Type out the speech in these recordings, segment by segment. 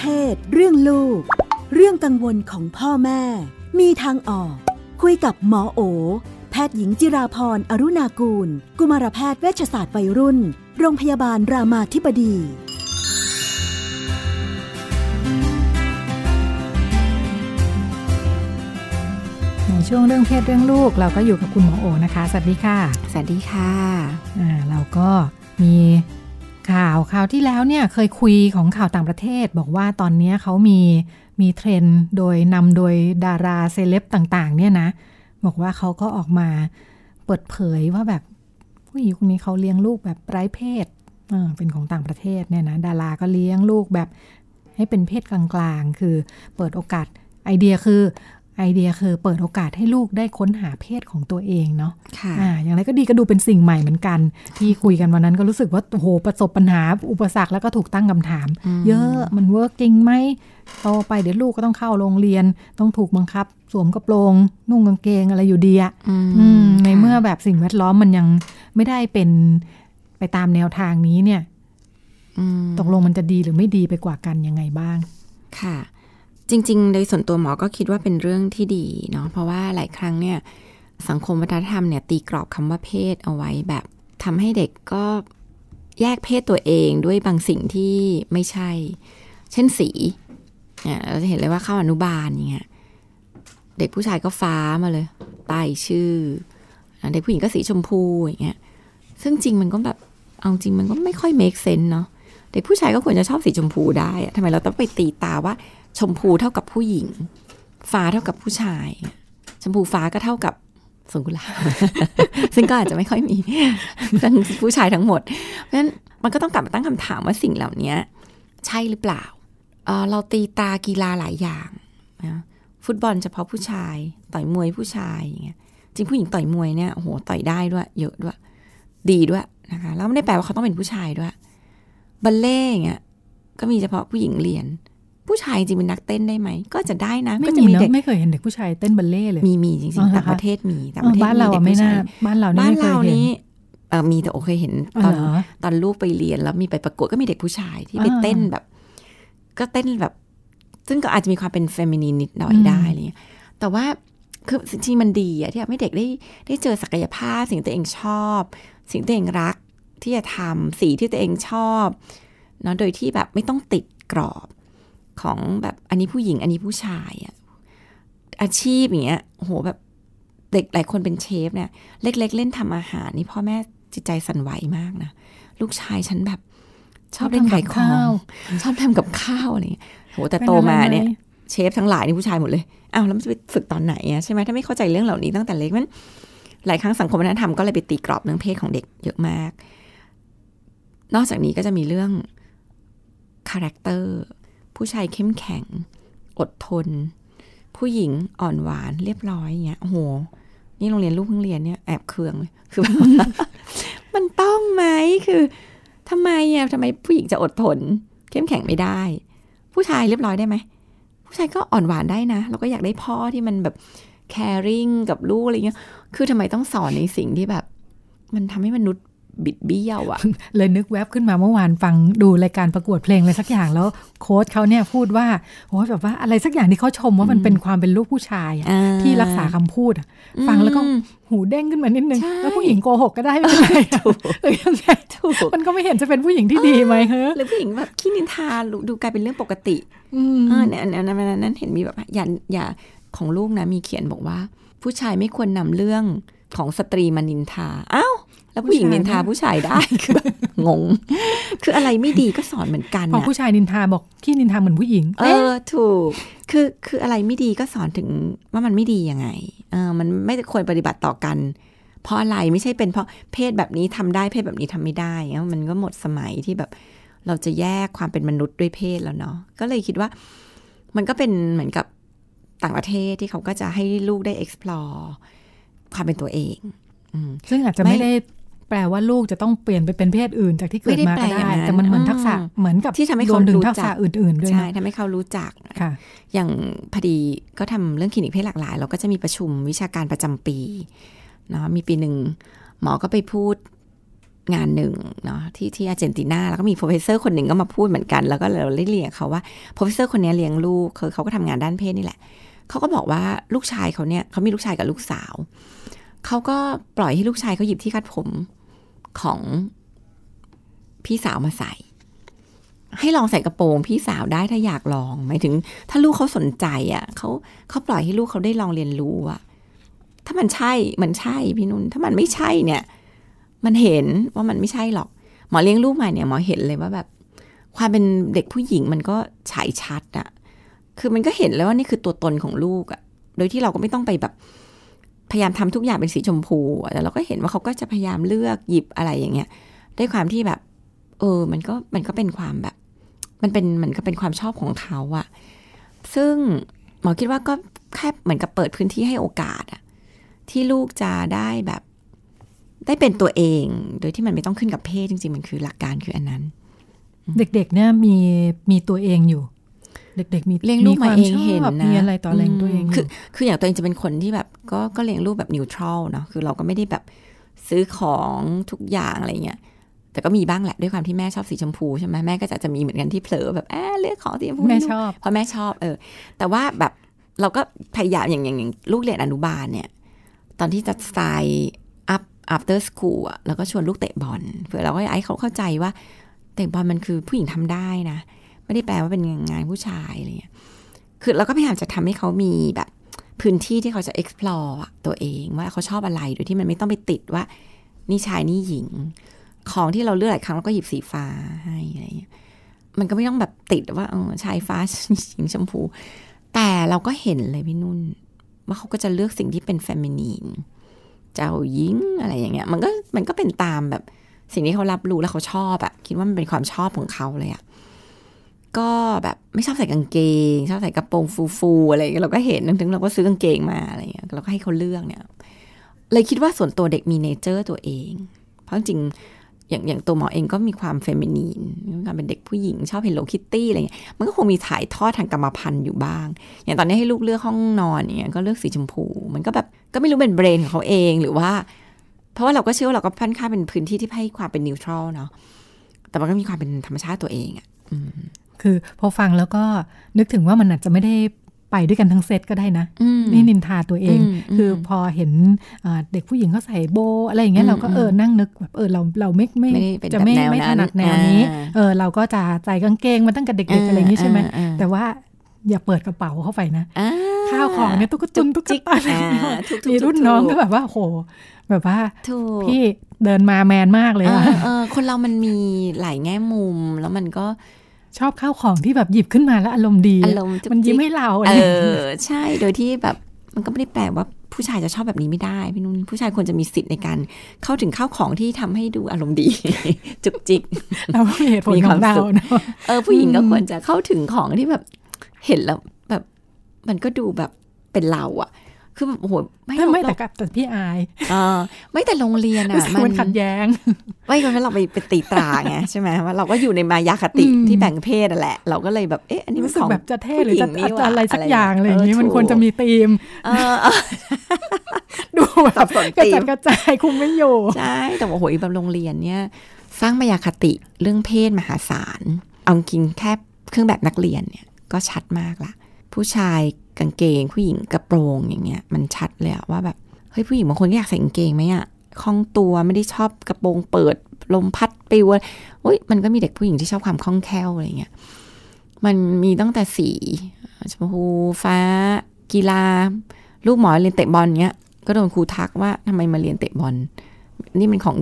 เพศ เรื่องลูก เรื่องกังวลของพ่อแม่ มีทางออก คุยกับหมอโอ แพทย์หญิงจิราพรอรุณากูล กุมารแพทย์เวชศาสตร์วัยรุ่น โรงพยาบาลรามาธิบดีในช่วงเรื่องเพศเรื่องลูกเราก็อยู่กับคุณหมอโอนะคะ สวัสดีค่ะ สวัสดีค่ะอ่าเราก็มี ข่าวข่าวที่แล้วเนี่ยเคยคุยของข่าวต่างประเทศ บอกว่าตอนนี้เขามีมีเทรนด์โดยนำโดยดาราเซเลบต่างๆ เนี่ยนะ บอกว่าเขาก็ออกมาเปิดเผยว่าแบบผู้หญิงคนนี้เขาเลี้ยงลูกแบบไร้เพศเออเป็นของต่างประเทศเนี่ยนะดาราก็เลี้ยงลูกแบบให้เป็นเพศกลางๆ คือเปิดโอกาสไอเดียคือ ไอเดียคือเปิดโอกาสให้ลูกได้ค้นหาเพศของตัวเองเนาะค่ะอ่าอย่างไรก็ดีก็ดูเป็นสิ่งใหม่เหมือนกัน ที่คุยกันวันนั้นก็รู้สึกว่าโอ้โหประสบปัญหาอุปสรรคแล้วก็ถูกตั้งคำถาม เยอะมัน work จริงไหมโตไปเดี๋ยวลูกก็ต้องเข้าโรงเรียน ต้องถูกบังคับ สวมกระโปรงนุ่งกางเกงอะไรอยู่ดีอะอืมอืมในค่ะเมื่อแบบสิ่งแวดล้อมมันยังไม่ได้เป็นไปตามแนวทางนี้เนี่ยอืมตกลงมันจะดีหรือไม่ดีไปกว่ากันยังไงบ้าง ค่ะ จริง ๆ โดยส่วนตัวหมอก็คิดว่าเป็นเรื่องที่ดีเนาะเพราะว่าหลายครั้งเนี่ยสังคมวัฒนธรรมเนี่ยตีกรอบคำว่าเพศเอาไว้แบบทำให้เด็กก็แยกเพศตัวเองด้วยบางสิ่งที่ไม่ใช่ เช่นสีเนี่ยเราจะเห็นเลยว่าเข้าอนุบาลอย่างเงี้ยเด็กผู้ชายก็ฟ้ามาเลยใต้ชื่อ เด็กผู้หญิงก็สีชมพูอย่างเงี้ยซึ่งจริงมันก็แบบเอาจริงมันก็ไม่ค่อย make sense เนาะ เด็กผู้ชายก็ควรจะชอบสีชมพูได้ทำไมเราต้องไปตีตาว่า ชมพูเท่ากับผู้หญิง ฟ้าเท่ากับผู้ชาย ชมพูฟ้าก็เท่ากับสงกุลาซึ่งก็อาจจะไม่ค่อยมีทั้งผู้ชายทั้งหมด เพราะฉะนั้นมันก็ต้องกลับมาตั้งคำถามว่าสิ่งเหล่านี้ใช่หรือเปล่าเเราตีตากีฬาหลายอย่างนะฟุตบอลเฉพาะผู้ชาย ต่อยมวยผู้ชายอย่างเงี้ยจริงผู้หญิงต่อยมวยเนี่ยโอ้โหต่อยได้ด้วย เยอะด้วย ดีด้วยนะคะแล้วไม่ได้แปลว่าเขาต้องเป็นผู้ชายด้วย บัลเล่ต์อย่างเงี้ยก็มีเฉพาะผู้หญิงเรียน ผู้ชายจริงเป็นนักเต้นได้ไหม ก็จะได้นะไม่ก็จะมีมีเนเด็กอะไม่เคยเห็นเด็กผู้ชายเต้นบัลเล่ต์เลยมีมีจริอ๋งอเหรอๆต่างคะประเทศมีต่างเอปอระเทศบ้านเรามีอะด็กไม่ผู้น่าชยบ้านเรานี่บ้านไม่เคยเราเห็นนี้เออมีแต่โอเคยเห็นตอนอ๋อเหรอตอนลูกไปเรียนแล้วมีไปประกวดก็มีเด็กผู้ชายที่ไปอ่าเต้นแบบ ก็เต้นแบบ ซึ่งก็อาจจะมีความเป็นเฟมินีนนิดหน่อยอืมได้อะไรเงี้ยแต่ว่าคือจริงๆมันดีอะที่ทำให้เด็กได้ได้เจอศักยภาพสิ่งที่ตัวเองชอบ สิ่งที่ตัวเองรัก ที่จะทำสีที่ตัวเองชอบเนาะโดยที่แบบไม่ต้องติดกรอบของแบบอันนี้ผู้หญิงอันนี้ผู้ชายอะอาชีพอย่างเงี้ยโอ้โหแบบเด็กหลายคนเป็นเชฟเนี่ย เล็ก ๆเล่นทำอาหาร นี่พ่อแม่จิตใจสั่นไหวมากนะลูกชายฉันแบบ ชอบเล่นขายของชอบทำกับข้าวอะไรอย่างเงี้ยโหแต่โตมาเนี่ย เชฟทั้งหลายนี่ผู้ชายหมดเลยอ้าวแล้วมันจะไปฝึกตอนไหนอะใช่ไหมถ้าไม่เข้าใจเรื่องเหล่านี้ตั้งแต่เล็กมันหลายครั้งสังคมวัฒนธรรมก็เลยไปตีกรอบเรื่องเพศของเด็กเยอะมาก นอกจากนี้ก็จะมีเรื่อง character ผู้ชายเข้มแข็ง อดทน ผู้หญิงอ่อนหวานเรียบร้อยอย่างเงี้ยโอ้โห นี่โรงเรียนลูกเพิ่งเรียนเนี่ยแอบเคืองเลยคือมันต้องไหมคือทำไมอะทำไมผู้หญิงจะอดทน เข้มแข็งไม่ได้ ผู้ชายเรียบร้อยได้ไหมผู้ชายก็อ่อนหวานได้นะเราก็อยากได้พ่อที่มันแบบ caring กับลูกอะไรเงี้ย คือทำไมต้องสอนในสิ่งที่แบบ มันทำให้มนุษย์ บิดเบี้ยวอะเลยนึกแวบขึ้นมาเมื่อวานฟังดูรายการประกวดเพลงอะไรสักอย่างแล้วโค้ชเขาเนี่ยพูดว่าโอ้ยแบบว่าอะไรสักอย่างที่เขาชมว่ามันเป็นความเป็นลูกผู้ชายอะอ่าที่รักษาคำพูดอะฟังแล้วก็อืมหูเด้งขึ้นมานิดนึงใช่แล้วผู้หญิงโกหกก็ได้ไม่เป็นไรอะหรือยังไงถูกมันก็ไม่เห็นจะเป็นผู้หญิงที่ดีไหมเฮ้หรือผู้หญิงแบบขี้นินทาดูกลายเป็นเรื่องปกติอืมเออเนี่ยเนี่ยเนี่ยนั้นนั้นเห็นมีแบบอย่าอย่าของลูกนะมีเขียนบอกว่า ผู้ชายไม่ควรนำเรื่องของสตรีมานินทา อ้าว แล้วผู้หญิงนินทาผู้ชายได้คือแบบงง คืออะไรไม่ดีก็สอนเหมือนกันพอนะผู้ชายนินทาบอกขี้นินทาเหมือนผู้หญิง เออถูก คือคืออะไรไม่ดีก็สอนถึงว่ามันไม่ดียังไง เออมันไม่ควรปฏิบัติต่อกัน เพราะอะไรไม่ใช่เป็นเพราะเพศแบบนี้ทำได้เพศแบบนี้ทำไม่ได้เงี้ยมันก็หมดสมัยที่แบบ เราจะแยกความเป็นมนุษย์ด้วยเพศแล้วเนาะก็เลยคิดว่า มันก็เป็นเหมือนกับต่างประเทศที่เขาก็จะให้ลูกได้ explore ความเป็นตัวเองอืมซึ่งอาจจะไม่ไม่ได้ แปลว่าลูกจะต้องเปลี่ยนไปเป็นเพศอื่น จากที่เกิดมาไม่ก็ได้แปลอย่างได้นั้นแต่มันเหมือนทักษะอืมเหมือนกับที่ทำให้รเขาวมถึงรู้ทักจัษะกอื่นๆด้วยใช่นะทำให้เขารู้จักค่ะ อย่างพอดีก็ทำเรื่องคลินิกเพศหลากหลาย เราก็จะมีประชุมวิชาการประจำปีเนาะมีปีหนึ่งหมอก็ไปพูดงานหนึ่งเนาะที่ที่อาร์เจนตินาแล้วก็มี professor คนหนึ่งก็มาพูดเหมือนกัน แล้วก็เราได้เรียนเขาว่า professor คนนี้เลี้ยงลูกคือเขาก็ทำงานด้านเพศนี่แหละเขาก็บอกว่าลูกชายเขาเนี่ยเขามีลูกชายกับลูกสาวเขาก็ปล่อยให้ลูกชายเขาหยิบที่คาดผม ของพี่สาวมาใส่ ให้ลองใส่กระโปรงพี่สาวได้ถ้าอยากลองหมายถึง ถ้าลูกเขาสนใจอะเขาเขาปล่อยให้ลูกเขาได้ลองเรียนรู้อะถ้ามันใช่มันใช่พี่นุ่นถ้ามันไม่ใช่เนี่ย มันเห็นว่ามันไม่ใช่หรอก หมอเลี้ยงลูกมาเนี่ยหมอเห็นเลยว่าแบบ ความเป็นเด็กผู้หญิงมันก็ฉายชัดอะคือมันก็เห็นแล้วว่านี่คือตัวตนของลูกอะโดยที่เราก็ไม่ต้องไปแบบ พยายามทำทุกอย่างเป็นสีชมพู แต่เราก็เห็นว่าเขาก็จะพยายามเลือกหยิบอะไรอย่างเงี้ยด้วยความที่แบบ เออ มันก็มันก็เป็นความแบบ มันเป็นเหมันก็เป็นความชอบของเขาอะซึ่งหมอคิดว่าก็แค่เหมือนกับเปิดพื้นที่ให้โอกาสอะที่ลูกจะได้แบบ ได้เป็นตัวเอง โดยที่มันไม่ต้องขึ้นกับเพศจริง ๆ มันคือหลักการคืออันนั้น เด็กๆเนี่ยมีมีตัวเองอยู่ เด็กๆมีเลี้ยงลูกมาเองควชบเห็นนะมีอะไรต่ออะไรของตัวเองคือยู่คืออย่างตัวเองจะเป็นคนที่แบบก็ก็เลี้ยงลูกแบบนิวทรัลเนาะคือเราก็ไม่ได้แบบซื้อของทุกอย่างอะไรเงี้ยแต่ก็มีบ้างแหละด้วยความที่แม่ชอบสีชมพูใช่ไหมแม่ก็จะจะมีเหมือนกันที่เผลอแบบแอบเลือกของสีชมพูแม่ให้ลูกชอบเพราะแม่ชอบเออ แต่ว่าแบบเราก็พยายามอย่างอย่างอย่างลูกเรียนอนุบาลเนี่ย ตอนที่จะสไตล์ up after school อะเราก็ชวนลูกเตะบอลเพื่อเราก็ให้เขาเข้าใจว่าเตะบอลมันคือผู้หญิงทำได้นะ ไม่ได้แปลว่าเป็นงานผู้ชายอะไรเงี้ยคือเราก็พยายามจะทำให้เขามีแบบพื้นที่ที่เขาจะ explore ตัวเองว่าเขาชอบอะไรโดยที่มันไม่ต้องไปติดว่า นี่ชายนี่หญิง ของที่เราเลือกหลายครั้งเราก็หยิบสีฟ้าให้อะไรเงี้ยมันก็ไม่ต้องแบบติดว่าเออชายฟ้าหญิงชมพู แต่เราก็เห็นเลยพี่นุ่น ว่าเขาก็จะเลือกสิ่งที่เป็นเฟมินีนเจ้าหญิงอะไรอย่างเงี้ย มันก็มันก็เป็นตามแบบสิ่งที่เขารับรู้แล้วเขาชอบอะคิดว่ามันเป็นความชอบของเขาเลยอะ ก็แบบไม่ชอบใส่กางเกง ชอบใส่กระโปรงฟูๆอะไรเงี้ยเราก็เห็นถึงเราก็ซื้อกางเกงมาอะไรเงี้ยเราก็ให้เขาเลือกเนี่ย เลยคิดว่าส่วนตัวเด็กมีเนเจอร์ตัวเอง เพราะจริงอย่างอย่างตัวหมอเองก็มีความ feminine มีความเป็นเด็กผู้หญิงชอบ Hello Kitty อะไรเงี้ยมันก็คงมีถ่ายทอดทางกรรมพันธุ์อยู่บ้าง อย่างตอนนี้ให้ลูกเลือกห้องนอนเงี้ยก็เลือกสีชมพู มันก็แบบก็ไม่รู้เป็น brain ของเขาเองหรือว่า เพราะว่าเราก็เชื่อว่าเราก็พันค่าเป็นพื้นที่ที่ให้ความเป็น neutral เนาะแต่มันก็มีความเป็นธรรมชาติตัวเองอะอืม คือพอฟังแล้วก็นึกถึงว่ามันอาจจะไม่ได้ไปด้วยกันทั้งเซตก็ได้นะอืมนี่นินทาตัวเองอืมคือพอเห็นอ่าเด็กผู้หญิงเขาใส่โบว์อะไรอย่างเงี้ยอืมเราก็เออนั่งนึกแบบเออเราเราไม่ไม่ไม่ได้เป็นจะไม่แบบแนวไม่นั้ถนนัดแนวนี้อ่าเออเราก็จะใส่กางเกงมาตั้งแต่เด็กๆอะไรอย่างงี้ใช่ไหมอ่าอ่าแต่ว่าอย่าเปิดกระเป๋าเข้าไปนะอ่ข้าวของเนี่ยตุ๊กตุนตุ๊กตาอ่าถูกๆมีรุ่นถูกๆน้องก็แบบว่าโห แบบว่าถูกพี่เดินมาแมนมากเลยเออะอเออคนเรามันมีหลายแง่มุมแล้วมันก็ ชอบข้าวของที่แบบหยิบขึ้นมาแล้วอารมณ์ดี อารมณ์จุกมันยิ้มจิกให้เราเออะไรอย่างเงี้ยอใช่ โดยที่แบบมันก็ไม่ได้แปลว่าผู้ชายจะชอบแบบนี้ไม่ได้พี่นุ่นผู้ชายควรจะมีสิทธิ์ในการเข้าถึงข้าวของที่ทำให้ดูอารมณ์ดี จุกจิกเราก็มีเหตุผลมีขควาอมงเราสุขเนอะเออผู้หญิงก็อืมควรจะเข้าถึงของที่แบบเห็นแล้วแบบ มันก็ดูแบบเป็นเราอะ คือแบบโอ้โหไม่ไม่ไม่เราแต่กับแต่พี่อายเออไม่แต่โรงเรียนรู้อะสึกมันมันขัดแย้ง ไม่เพราะเราไปไปตีตราไงใช่ไหมว่าเราก็อยู่ในมายาคติอืมที่แบ่งเพศนั่นแหละ เราก็เลยแบบเอ๊ะอันนี้มันรู้สึกของแบบจะเท่หรือจะผู้หญิงนี่หว่าอะไรสักอะไรอย่างอะไรอย่างนี้เออมันถูกควรจะมีธีมเออเออดูแบสับบสนกระธีจัดมกระจายคุมไม่อยู่ใช่แต่ว่าโอ้โหแบบโรงเรียนเนี่ย สร้างมายาคติเรื่องเพศมหาศาลเอาจริงแค่เครื่องแบบนักเรียนเนี่ยก็ชัดมากละผู้ชาย กางเกงผู้หญิงกระโปรงอย่างเงี้ยมันชัดเลยอะว่าแบบเฮ้ยผู้หญิงบางคนก็อยากใส่กางเกงไหมอะคล่องตัวไม่ได้ชอบกระโปรงเปิดลมพัดปลิวโอ้ยมันก็มีเด็กผู้หญิงที่ชอบความคล่องแคล่วอะไรเงี้ยมันมีตั้งแต่สีชมพูฟ้า กีฬา ลูกหมอเรียนเตะบอลเงี้ย ก็โดนครูทักว่าทำไมมาเรียนเตะบอล นี่มันของ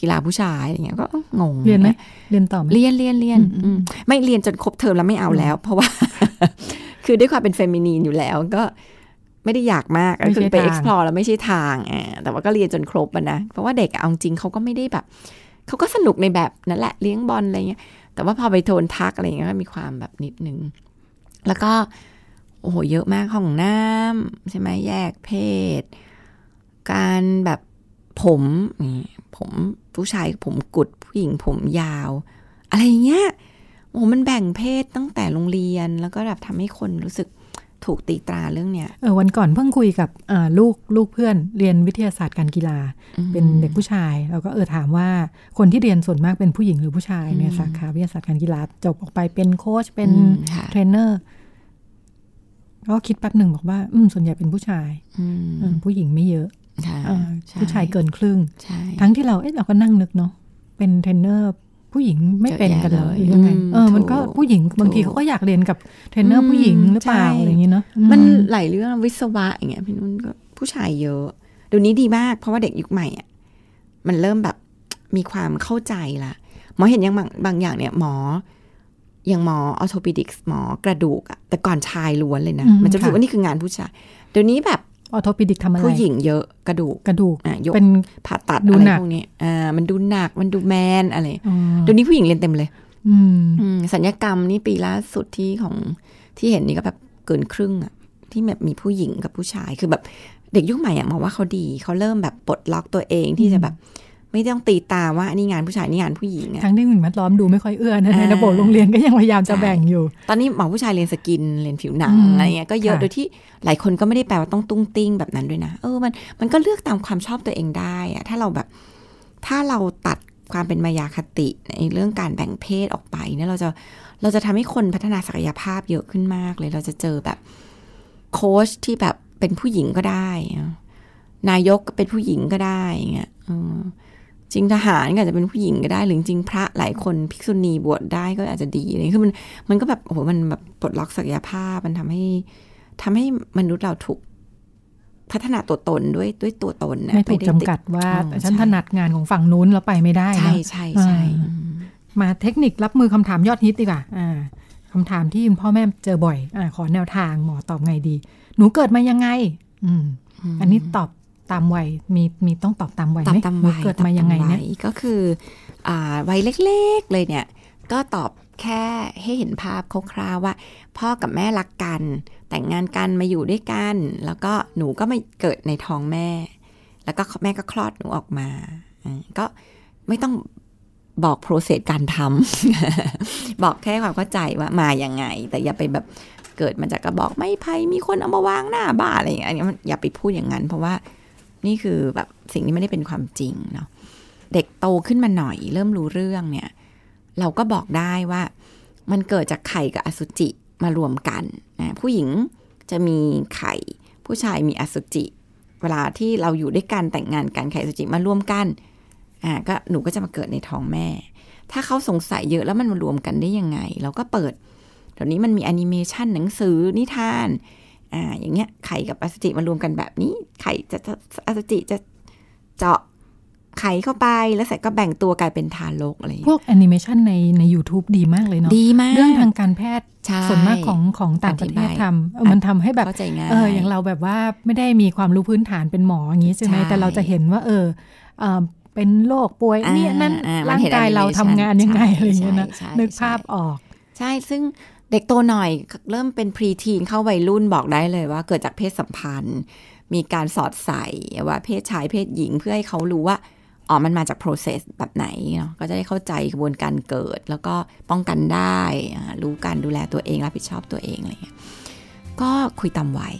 กีฬาผู้ชายอะไรเงี้ยก็งงเรียนไหมเรียนต่อไหมเรียนเรียนเรียนอืมอืมไม่เรียนจนครบเทอมแล้วไม่เอาแล้ว เพราะว่า คือด้วยความเป็นเฟมินีนอยู่แล้วก็ไม่ได้อยากมากก็คือไป explore แล้วไม่ใช่ทางอ่าแต่ว่าก็เรียนจนครบอะนะ เพราะว่าเด็กอะเอาจริงเขาก็ไม่ได้แบบเขาก็สนุกในแบบนั่นแหละเลี้ยงบอลอะไรเงี้ย แต่ว่าพอไปโทนทักอะไรเงี้ยก็มีความแบบนิดนึง แล้วก็ โอ้โหเยอะมากห้องน้ำใช่ไหมแยกเพศ การแบบผมนี่ผมผู้ชายผมกุดผู้หญิงผมยาว อะไรอย่างเงี้ย โอ้โหมันแบ่งเพศตั้งแต่โรงเรียนแล้วก็แบบทำให้คนรู้สึกถูกตีตราเรื่องเนี้ยเออวันก่อนเพิ่งคุยกับอ่าลูกลูกเพื่อนเรียนวิทยาศาสตร์การกีฬา เป็นเด็กผู้ชายแล้วก็เออถามว่าคนที่เรียนส่วนมากเป็นผู้หญิงหรือผู้ชายในสาขาวิทยาศาสตร์การกีฬาจบออกไปเป็นโค้ชเป็นอืมค่ะเทรนเนอร์ก็คิดแป๊บหนึ่งบอกว่า อืมส่วนใหญ่เป็นผู้ชายอืมเออผู้หญิงไม่เยอะค่ะเออใช่ผู้ชายเกินครึ่งใช่ทั้งที่เราเอ๊ะเราก็นั่งนึกเนาะเป็นเทรนเนอร์ ผู้หญิงไม่เป็นกันเลยเยอะแยะเลยหรือยังไงอืมเออมันก็ถูกผู้หญิงบางทีถูกเขาก็อยากเรียนกับเทรนเนอร์อืมผู้หญิงหรือเปล่าใช่อะไรอย่างนี้เนาะมันอืหลายเรื่องวิศวะอย่างเงี้ยพี่นุ่นก็ผู้ชายเยอะเดี๋ยวนี้ดีมาก เพราะว่าเด็กยุคใหม่อะมันเริ่มแบบมีความเข้าใจละหมอเห็นอย่างบางบางอย่างเนี่ยหมออย่างหมอออโทปิดิกส์หมอกระดูกอะแต่ก่อนชายล้วนเลยนะอืมมันจะรู้สึกค่ะว่านี่คืองานผู้ชาย เดี๋ยวนี้แบบ ออโทปิดิกทำอะไรผู้หญิงเยอะกระดูกกระดูกอะยกเป็นผ่าตัดดูอะไรหนักพวกนี้อ่ามันดูหนักมันดูแมนอะไรอ๋อเดี๋ยวนี้ผู้หญิงเรียนเต็มเลยอืมอืมสัญญกรรมนี่ปีล่าสุดที่ของที่เห็นนี่ก็แบบเกินครึ่งอะที่แบบมีผู้หญิงกับผู้ชายคือแบบเด็กยุคใหม่อะมองว่าเขาดีเขาเริ่มแบบปลดล็อกตัวเองที่จะแบบ ไม่ต้องตีตราว่าอันนี่งานผู้ชายนี่งานผู้หญิงอะทั้งที่สิ่งแวดล้อมดูไม่ค่อยเอื้อนะในอ่าระบบโรงเรียนก็ยังพยายามจะใช่แบ่งอยู่ ตอนนี้หมอผู้ชายเรียน skin เรียนผิวหนังอืมอะไรเงี้ยก็เยอะค่ะโดยที่หลายคนก็ไม่ได้แปลว่าต้องตุ้งติ้งแบบนั้นด้วยนะเออมันมันก็เลือกตามความชอบตัวเองได้อะถ้าเราแบบ ถ้าเราตัดความเป็นมายาคติในเรื่องการแบ่งเพศออกไปเนี่ยเราจะเราจะทำให้คนพัฒนาศักยภาพเยอะขึ้นมากเลย เราจะเจอแบบโค้ชที่แบบเป็นผู้หญิงก็ได้อะนายกก็เป็นผู้หญิงก็ได้อย่างเงี้ยเออ จริงทหารก็อาจจะเป็นผู้หญิงก็ได้หรือจริงพระหลายคนภิกษุณีบวชได้ก็อาจจะดีอะไรเงี้ยคือมันมันก็แบบโอ้โหมันแบบปลดล็อกศักยภาพมันทำให้ทำให้มนุษย์เราถูกพัฒนาตัวตนด้วยด้วยตัวตนนะไม่ถูกด้จำติกัดว่าอ๋อฉันใช่ถนัดงานของฝั่งนู้นแล้วไปไม่ได้ใช่เนาะใช่ใช่อ่ามาเทคนิครับมือคำถามยอดฮิตดีกว่าอ่าคำถามที่คุณพ่อแม่เจอบ่อยอ่าขอแนวทางหมอตอบไงดี หนูเกิดมายังไง อืม อันนี้ตอบ ตามวัยมีมีต้องตอบตามวัยตอไหบมตามหนูวัยเกิดมายังไงตอบตเนี่ยวัก็คืออ่าวัยเล็กๆเลยเนี่ย ก็ตอบแค่ให้เห็นภาพคร่าวๆว่า พ่อกับแม่รักกัน แต่งงานกันมาอยู่ด้วยกัน แล้วก็หนูก็มาเกิดในท้องแม่ แล้วก็แม่ก็คลอดหนูออกมาอ่าก็ไม่ต้องบอกโปรเซสการทำบอกแค่ความเข้าใจว่ามาอย่างไง แต่อย่าไปแบบเกิดมาจากกระบอกไม้ไผ่มีคนเอามาวางหน้าบ้านอะไรอย่างเงี้ยอันนี้มันอย่าไปพูดอย่างนั้น เพราะว่า นี่คือแบบสิ่งที่ไม่ได้เป็นความจริงเนาะเด็กโตขึ้นมาหน่อย เริ่มรู้เรื่องเนี่ย เราก็บอกได้ว่ามันเกิดจากไข่กับอสุจิมารวมกันนะผู้หญิงจะมีไข่ ผู้ชายมีอสุจิ เวลาที่เราอยู่ด้วยกันแต่งงานกันไข่อสุจิมารวมกันอ่าก็หนูก็จะมาเกิดในท้องแม่ ถ้าเขาสงสัยเยอะแล้วมันมารวมกันได้ยังไง เราก็เปิดเดี๋ยวนี้มันมีแอนิเมชันหนังสือนิทาน อ่าอย่างเงี้ยไข่กับอสุจิมารวมกันแบบนี้ ไข่จะจะอสุจิจะเจาะไข่เข้าไปแล้วเสร็จก็แบ่งตัวกลายเป็นทารกอะไรอย่างพเงี้ยวกแอนิเมชันในใน u t u b e ดีมากเลยเนาะดีมากเรื่องทางการแพทย์ใช่ส่วนมากของของต่างประเทศอธิบายทำเออมันทำให้แบบเข้าใจง่ายเอออย่างเราแบบว่าไม่ได้มีความรู้พื้นฐานเป็นหมออย่างนี้ใช่ไหมใช่แต่เราจะเห็นว่าเออเออเป็นโรคป่วยอ่าเนี่ยนั่นอ่ามันร่างเห็นกายเรา animation ทำงานยังไงใช่อะไรอย่างเงี้ยนะใช่นึกใช่ภาพออก ใช่ซึ่ง เด็กโตหน่อยเริ่มเป็นพรีทีนเข้าวัยรุ่นบอกได้เลยว่าเกิดจากเพศสัมพันธ์ มีการสอดใส่ว่าเพศชายเพศหญิงเพื่อให้เขารู้ว่าอ๋อมันมาจาก process แบบไหนเนาะก็จะได้เข้าใจกระบวนการเกิด แล้วก็ป้องกันได้อ่ารู้การดูแลตัวเองรับผิดชอบตัวเองอะไรเงี้ยก็คุยตามวัย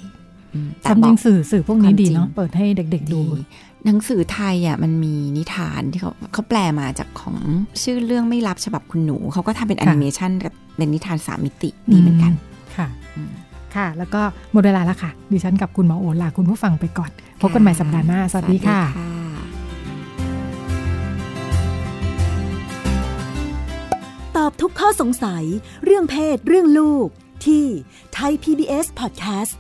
อืมแต่ความบจอริกงสื่อสื่อพวกนี้ความดีจริงเนาะเปิดให้เด็ก ๆ ดูดีหนังสือไทยอะมันมีนิทานที่เขาเขาแปลมาจากของชื่อเรื่องไม่รับฉบับคุณหนู เขาก็ทำเป็นแอค่ะนิเมชันกับ เป็นนิทานสามมิติดีเหมือนกันค่ะอืมค่ะ แล้วก็หมดเวลาแล้วค่ะ ดิฉันกับคุณหมอโอลาคุณผู้ฟังไปก่อน พบกันใหม่สัปดาห์หน้า สวัสดีค่ะ ตอบทุกข้อสงสัยเรื่องเพศเรื่องลูกที่ไทย PBS Podcast